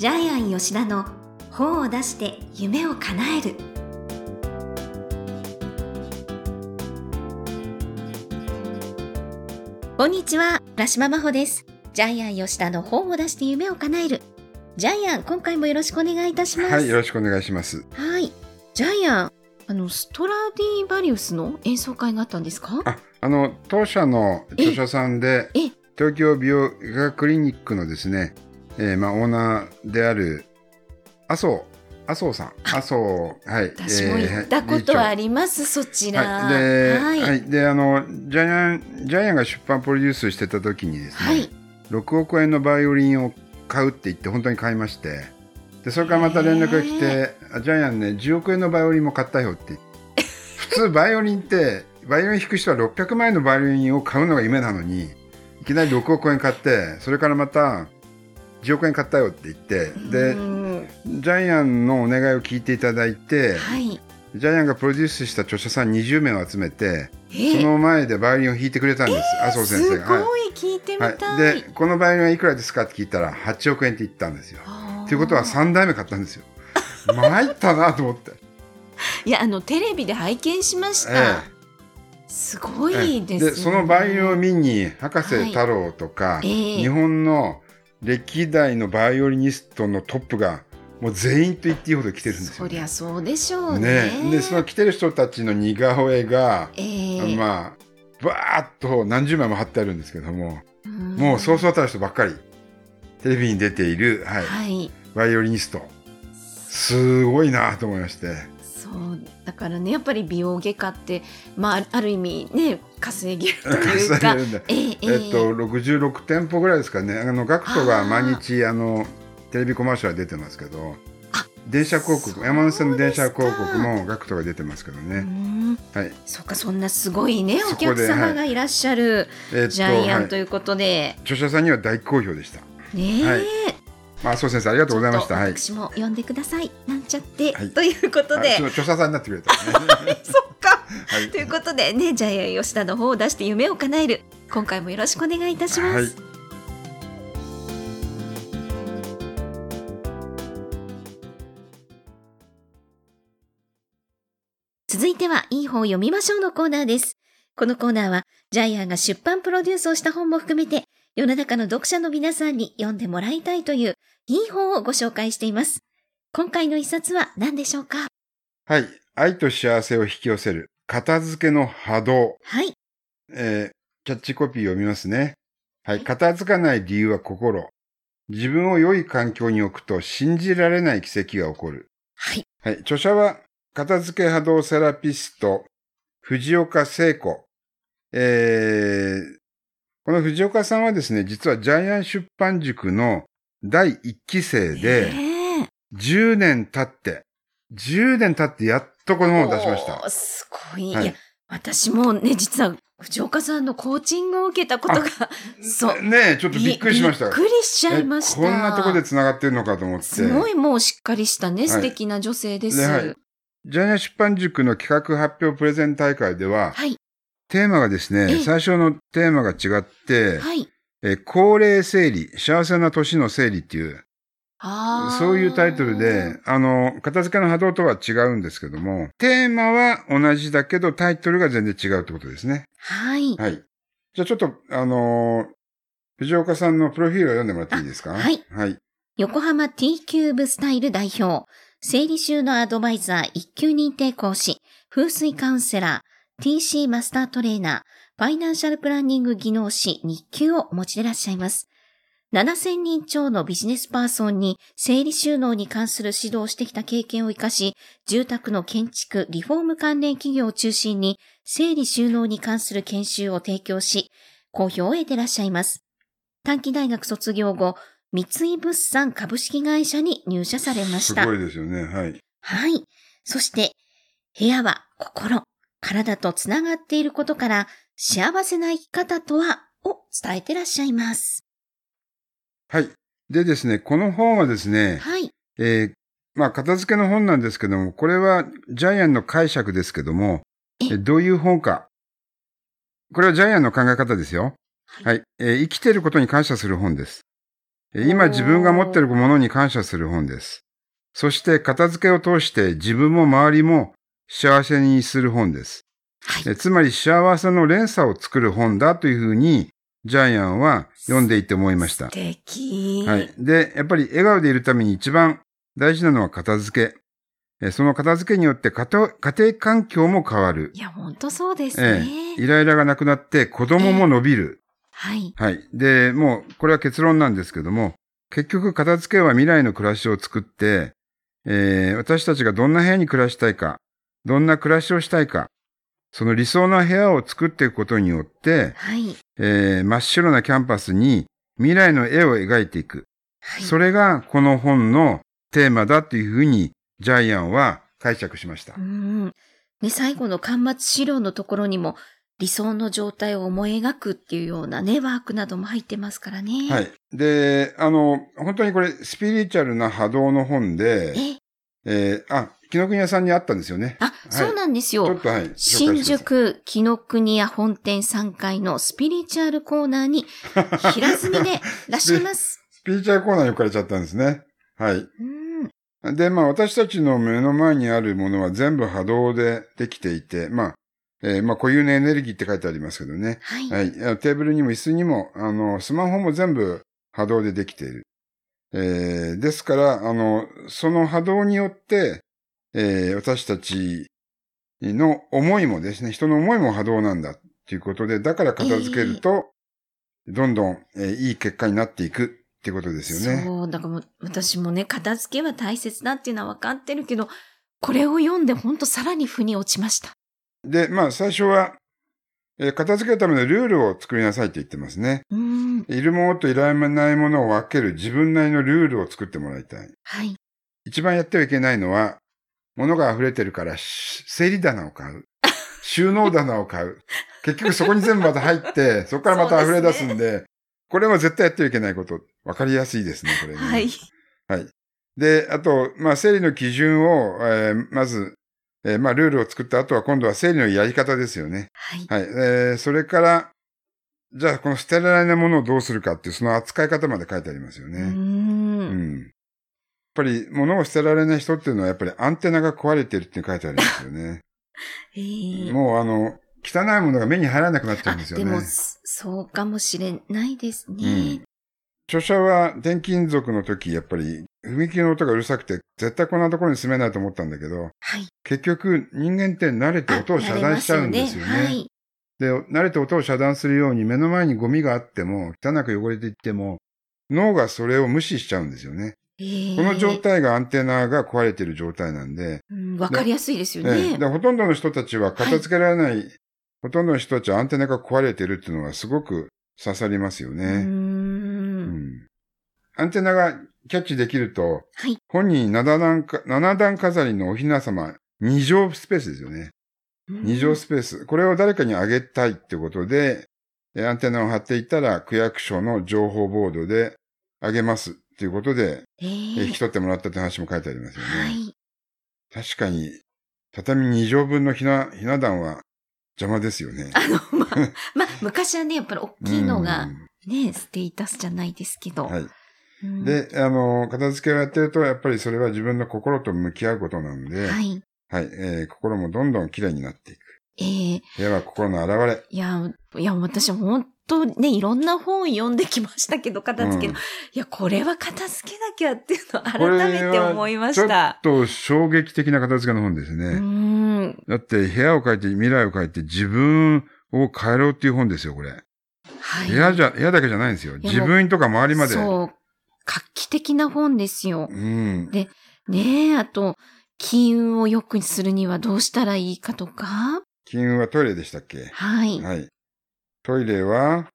ジャイアン吉田の本を出して夢を叶える。こんにちは浦島真帆です。ジャイアン吉田の本を出して夢を叶える。ジャイアン今回もよろしくお願いいたします。はい、よろしくお願いします。はい。ジャイアンあのストラディバリウスの演奏会があったんですか？あ、あの当社の著者さんでええ。東京美容医学クリニックのですね、えーまあオーナーである麻生麻生さん、麻生はい、私も行ったことはありります、そちら。はい、で、ははい。い、で、あの、ジャイアン、ジャイアンが出版プロデュースしてた時にですね、はい。6億円のバイオリンを買うって言って本当に買いまして、で、それからまた連絡が来て、あジャイアンね、10億円のバイオリンも買ったよって。言って。普通バイオリンって、バイオリン弾く人は600万円のバイオリンを買うのが夢なのに、いきなり6億円買って、それからまた10億円買ったよって言って、でう、ん。ジャイアンのお願いを聞いていただいて、はい。ジャイアンがプロデュースした著者さん20名を集めて、えその前でバイオリンを弾いてくれたんです、麻生先生が。すごい。聞いてみはい。たい、はい、で、このバイオリンはいくらですかって聞いたら、8億円って言ったんですよ。ということは3代目買ったんですよ。参ったなと思って。いやあのテレビで拝見しました、えすごえいですね。で、そのバイオリンを見に、博士太郎とか、はい。ええ。日本の歴代のバイオリニストのトップが、もう全員と言っていいほど来てるんですよ、そりゃそうでしょうね。ね。で、その来てる人たちの似顔絵が、ええ。まあ、バーッと何十枚も貼ってあるんですけども、うん。もうそうそうたる人ばっかり、テレビに出ている、はい、はい。バイオリニスト、すごいなと思いまして。そうだからねやっぱり美容外科ってまあある意味ね稼げるというかええええ。っと、66店舗ぐらいですかね。あの、ガクトが毎日、あの、テレビコマーシャル出てますけどあ、電車広告、山手線の電車広告もガクトが出てますけどうね。ん。はい。そっかそんなすごいねお客様がいらっしゃるえっと、ジャイアンとはいいうことで、著者さんには大好評でした。ねえ、はい。まあ、そう先生、ありがとうございました。はい。私も呼んでください。なんちゃって、はい。ということで、著者さんになってくれたらね。そっか。はい。ということでねジャイアン吉田の方を出して夢を叶える。今回もよろしくお願いいたします、はい。続いてはいい本を読みましょうのコーナーです。このコーナーはジャイアンが出版プロデュースをした本も含めて世の中の読者の皆さんに読んでもらいたいといういい本をご紹介しています今回の一冊は何でしょうか？はい。愛と幸せを引き寄せる、片付けの波動。はいえーキャッチコピーを読みますね。はい。片付かない理由は心。自分を良い環境に置くと信じられない奇跡が起こる。はいはい。著者は、片付け波動セラピスト、藤岡聖子。えー、この藤岡さんはですね、実はジャイアン出版塾の第一期生で、ねえ10年経って、10年経ってやっとこの本を出しました。すごい、はいいや私もね実は藤岡さんのコーチングを受けたことがそうねえ、ちょっとびっくりしました。びっくりしちゃいましたえこんなとこで繋がってるのかと思って。すごいもうしっかりしたね、い素敵な女性です。でははいい。ジャイアン出版塾の企画発表プレゼン大会では、はい。テーマがですね、ええ最初のテーマが違って、はい。え高齢整理、幸せな年の整理っていう、あーそういうタイトルで、、あの、片付けの波動とは違うんですけども、テーマは同じだけどタイトルが全然違うってことですね。はい。はい。じゃあちょっと、あのー藤岡さんのプロフィールを読んでもらっていいですか？あはい。はい。横浜 T キューブスタイル代表、整理収納アドバイザー一級認定講師、風水カウンセラー、TC マスタートレーナー、ファイナンシャルプランニング技能士日級をお持ちでいらっしゃいます。7000人超のビジネスパーソンに整理収納に関する指導をしてきた経験を活かし、住宅の建築、リフォーム関連企業を中心に整理収納に関する研修を提供し、好評を得ていらっしゃいます。短期大学卒業後、三井物産株式会社に入社されました。すごいですよね。はい。はい。そして、部屋は心、体とつながっていることから、幸せな生き方とは、を伝えてらっしゃいます。はい。でですね、この本はですね、はい。えーまあ、片付けの本なんですけども、これはジャイアンの解釈ですけども、え？えどういう本か。これはジャイアンの考え方ですよ。はいはい。えー生きていることに感謝する本です。え今自分が持っているものに感謝する本です。そして片付けを通して自分も周りも幸せにする本です。はい。えつまり幸せの連鎖を作る本だというふうにジャイアンは読んでいて思いました素。敵。はい。で、やっぱり笑顔でいるために一番大事なのは片付け。えその片付けによって家庭家庭環境も変わるい。や、本当そうですえね。え、イライラがなくなって子供も伸びる。はい。はい。で、もう、これは結論なんですけども、結局片付けは未来の暮らしを作って、えー私たちがどんな部屋に暮らしたいか、どんな暮らしをしたいか、その理想の部屋を作っていくことによって、はい。えー真っ白なキャンパスに未来の絵を描いていく。はい。それがこの本のテーマだというふうにジャイアンは解釈しましたう。ん。ね、最後の巻末資料のところにも、理想の状態を思い描くっていうようなね、ワークなども入ってますからね。は。い。で、あの、本当にこれスピリチュアルな波動の本で、え、えーあ、木の国屋さんにあったんですよね。あ、そうなんですよ。ちょっとはい。新宿紀ノ国屋本店3階のスピリチュアルコーナーに 平積みでいらっしゃいます。スピリチュアルコーナーに置かれちゃったんですね。はい。うん。で、まあ私たちの目の前にあるものは全部波動でできていて、まあ、えーまあ固有のエネルギーって書いてありますけどね。はい。はい。あテーブルにも椅子にも、あの、スマホも全部波動でできている。えーですから、あの、その波動によって、えー私たちの思いもですね、人の思いも波動なんだっていうことで、だから片付けると、どんどん、えーいい結果になっていくってことですよね。そう、だからもう私もね、片付けは大切だっていうのは分かってるけど、これを読んで本当さらに腑に落ちました。で、まあ最初は、えー片付けるためのルールを作りなさいって言ってますね。うん。いるものといらないものを分ける自分なりのルールを作ってもらいたい。はい。一番やってはいけないのは、物が溢れてるからし整理棚を買う。収納棚を買う。結局そこに全部また入って、そこからまた溢れ出すんで、これは絶対やってはいけないこと。わかりやすいですね、これね。はい。はい。で、あと、まあ、整理の基準を、えーまず、えーまあ、ルールを作った後は今度は整理のやり方ですよね。はい。はい。えーそれから、じゃあ、この捨てられないものをどうするかっていう、その扱い方まで書いてありますよう。ね。うんん。やっぱり物を捨てられない人っていうのはやっぱりアンテナが壊れてるって書いてありますよね。えーもうあの、汚いものが目に入らなくなっちゃあうんですよね。でも、そそうかもしれないですうねん。。著者は転勤族の時、やっぱり踏切の音がうるさくて、絶対こんなところに住めないと思ったんだけど、はい。結局人間って慣れて音を遮断しちゃうんですよね。よねで、慣れて音を遮断するように目の前にゴミがあっても、汚く汚れていっても、脳がそれを無視しちゃうんですよね。はい。この状態、態がアンテナが壊れている状態なんで、うんわかりやすいですよね。ええでほとんどの人たちは片付けられない、ほとんどの人たちはアンテナが壊れてるっていうのがすごく刺さりますよ。ね。うんんアンテナがキャッチできると、はい。本人7段か、7段飾りのおひな様、二乗スペースですよね。二乗スペース。これを誰かにあげたいってことで、えアンテナを貼っていたら区役所の情報ボードであげますっていうことで、ええー引き取ってもらったって話も書いてありますよね。はい。確かに、畳2畳分のひな、ひな壇は邪魔ですよね。あの、まあ、まあ、昔はね、やっぱり大きいのがうんね、ステータスじゃないですけど。はい。うん、で、あの、片付けをやってると、やっぱりそれは自分の心と向き合うことなので、はい、はい。えー心もどんどん綺麗になっていく。えー、部屋は心の現れ。いや、いや、私本当ね、いろんな本読んできましたけど、片付けの。うんいや、これは片付けなきゃっていうのを改めて思いまちょっした。と衝撃的な片付けの本ですうね。ーん。だって部屋を変えて未来を変えて自分を変えろっていう本ですよ、これ。はい。部屋じゃ、部屋だけじゃないんですよ。や自分とか周りまで。そう。画期的な本ですよ。うん。ねえ、あと、金運を良くするにはどうしたらいいかとか？金運はトイレでしたっけ？はい。はい。トイレは、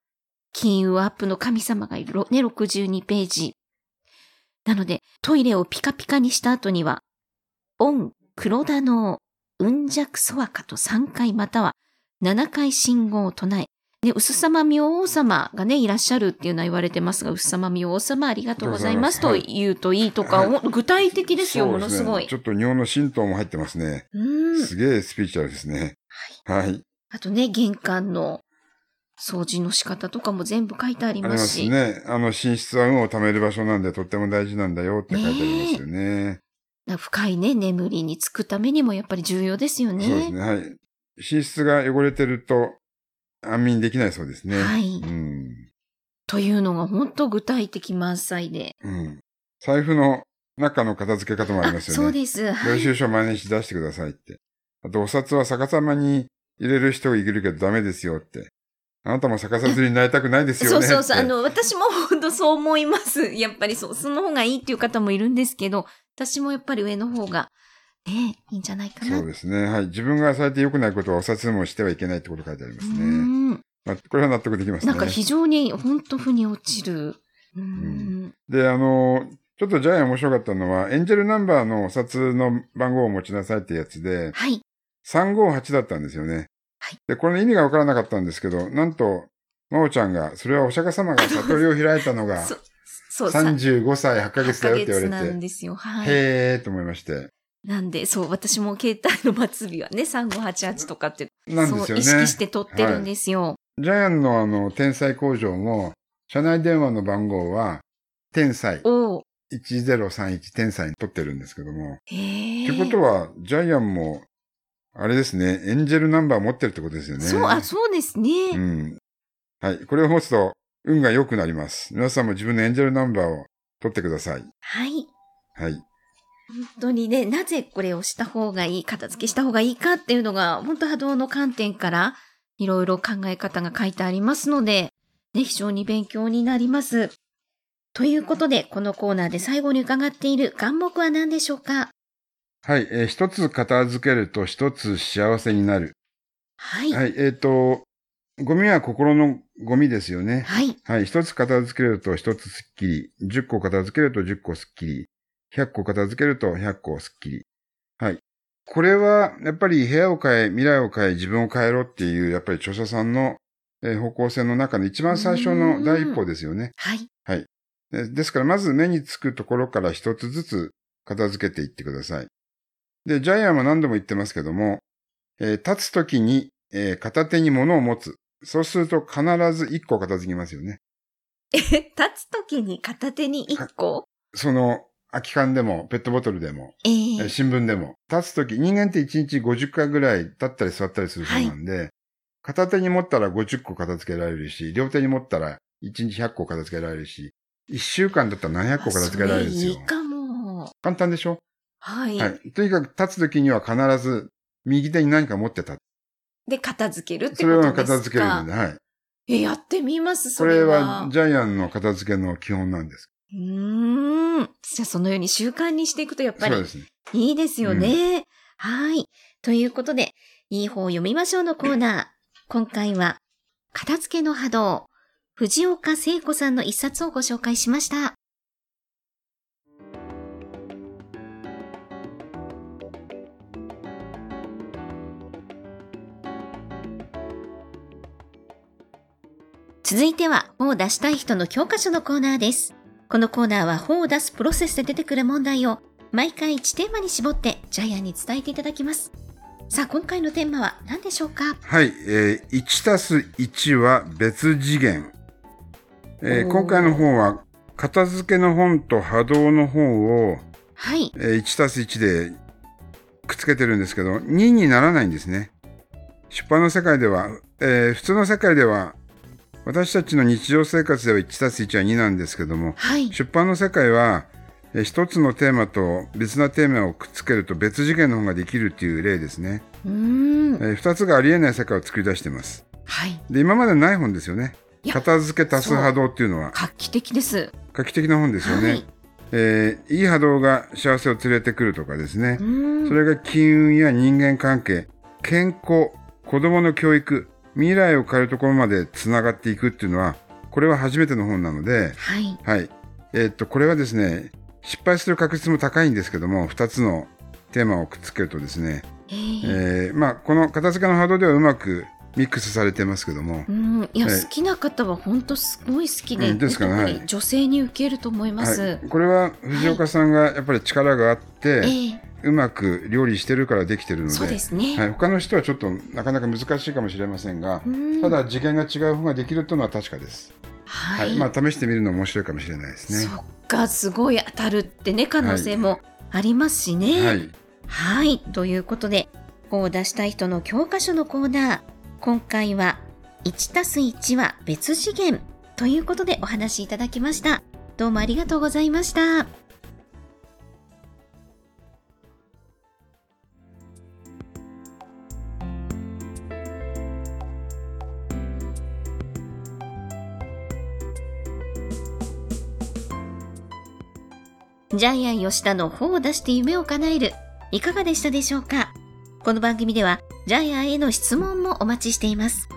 金運アップの神様がいる、ろね、62ページ。なので、トイレをピカピカにした後には、オン、黒田の運弱ソワカと3回または7回信号を唱え、ね、薄様明王様がね、いらっしゃるっていうのは言われてますが、薄様明王様ありがとうございますとはい言うといいとか、はいお具体的ですよ、ものすごいち。ょっと日本の神道も入ってますね。うん。すげえスピリチュアルですね。はい。あとね、玄関の掃除の仕方とかも全部書いてありありますますし。ね。あの、寝室は運を貯める場所なんでとっても大事なんだよって書いてありますよね。な深いね、眠りにつくためにもやっぱり重要ですよね。そうですね。はい。寝室が汚れてると安眠できないそうですね。はいうん。というのが本当具体的満載で。うん。財布の中の片付け方もありますよね。そうです。はい。領収書毎日出してくださいって。あと、お札は逆さまに入れる人がいるけどダメですよって。あなたも逆さずりになりたくないですよね。そうそうそう。あの、私も本当そう思います。やっぱりそう、その方がいいっていう方もいるんですけど、私もやっぱり上の方が、ね、いいんじゃないかな。そうですね。はい。自分がされて良くないことはお札もしてはいけないってこと書いてありますうね。んまあ、これは納得できますね。なんか非常に本当負に落ちる。うん。で、あの、ちょっとジャイアン面白かったのは、エンジェルナンバーのお札の番号を持ちなさいってやつで、はい。358だったんですよね。はいで、これの意味がわからなかったんですけど、なんと、真央ちゃんが、それはお釈迦様が 悟りを開いたのが、そそう、35歳8ヶ月だよって言われ8ヶ月なんて、ですよ。はい。へーと思いまして。なんで、そう、私も携帯の末尾はね、3588とかって、そう、なんですよね。意識して取ってるんですよ。ジャイアンのあの、天才工場も、社内電話の番号は、天才、おー1031天才に取ってるんですけども。へえ。ってことは、ジャイアンも、あれですね、エンジェルナンバー持ってるってことですよね。そう、あ、そうですね。うん。はい。これを持つと、運が良くなります。皆さんも自分のエンジェルナンバーを取ってください。はい。はい。本当にね、なぜこれをした方がいい、片付けした方がいいかっていうのが、本当波動の観点から、いろいろ考え方が書いてありますので、ね、非常に勉強になります。ということで、このコーナーで最後に伺っている願目は何でしょうか？はい。えー一つ片付けると一つ幸せになる。はい。はい。えっ、と、ゴミは心のゴミですよね。はい。はい。一つ片付けると一つスッキリ。十個片付けると十個スッキリ。百個片付けると百個スッキリ。はい。これは、やっぱり部屋を変え、未来を変え、自分を変えろっていう、やっぱり著者さんの、えー方向性の中の一番最初の第一歩ですよね。はい。でですから、まず目につくところから一つずつ片付けていってください。で、ジャイアンは何度も言ってますけども、えー立つときに、えー片手に物を持つ。そうすると必ず一個片付きますよね。え、立つときに片手に一個？その、空き缶でも、ペットボトルでも、えええー新聞でも、立つとき、人間って1日50回ぐらい立ったり座ったりするそうなんで、片手に持ったら50個片付けられるし、両手に持ったら1日100個片付けられるし、1週間だったら700個片付けられるんですよそれいい。かも。簡単でしょ？はい。はい。とにかく立つときには必ず右手に何か持って立つ。で、片付けるってことですか？片付けるんで、はい。え、やってみます、これそれは。はジャイアンの片付けの基本なんです。うーん。じゃあそのように習慣にしていくとやっぱり。いいですよね。はい。ということで、いい方を読みましょうのコーナー。今回は、片付けの波動、藤岡聖子さんの一冊をご紹介しました。続いては、本を出したい人の教科書のコーナーです。このコーナーは本を出すプロセスで出てくる問題を毎回1テーマに絞ってジャイアンに伝えていただきます。さあ、今回のテーマは何でしょうか？はい。えー、1たす1は別次元。えー今回の本は、片付けの本と波動の本を、はい。えー1たす1でくっつけてるんですけど、2にならないんですね。出版の世界では、えー普通の世界では、私たちの日常生活では1たす1は2なんですけども、はい。出版の世界は、えー一つのテーマと別なテーマをくっつけると別次元の本ができるっていう例ですね。二つがありえない世界を作り出しています。はい。で、今までない本ですよね片付け足す波動っていうのは画期的です。画期的な本ですよね。はい。えーいい波動が幸せを連れてくるとかですね。それが金運や人間関係、健康、子供の教育、未来を変えるところまでつながっていくっていうのは、これは初めての本なので、はい。はい。えーっと、これはですね、失敗する確率も高いんですけども、二つのテーマをくっつけるとですね、えーえーまあ、この片付けの波動ではうまくミックスされてますけどもう、ん。いや、はい好きな方は本当すごい好きで、うんですかね特はいに女性に受けると思います。はい、これは藤岡さんがやっぱり力があって、ええうまく料理してるからできてるのでそうですね。はい、他の人はちょっとなかなか難しいかもしれませんが、うんただ次元が違う方ができるというのは確かです。ははいい、まあ試してみるの面白いかもしれないですね。そっか、すごい当たるってね、可能性もありますしね。はい、はい。ということで、こう出したい人の教科書のコーナー。今回は、1たす1は別次元ということでお話しいただきました。どうもありがとうございました。ジャイアン吉田の本を出して夢を叶える。いかがでしたでしょうか？この番組では、ジャイアンへの質問もお待ちしています。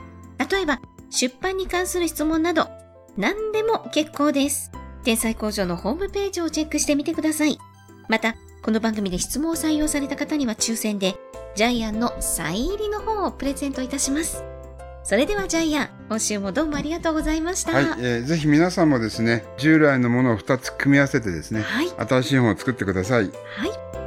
例えば、出版に関する質問など、何でも結構です。天才工場のホームページをチェックしてみてください。また、この番組で質問を採用された方には抽選で、ジャイアンのサイン入りの本をプレゼントいたします。それではジャイアン、今週もどうもありがとうございました。はい、えーぜひ皆さんもですね、従来のものを2つ組み合わせてですね、はい。新しい本を作ってください。はい。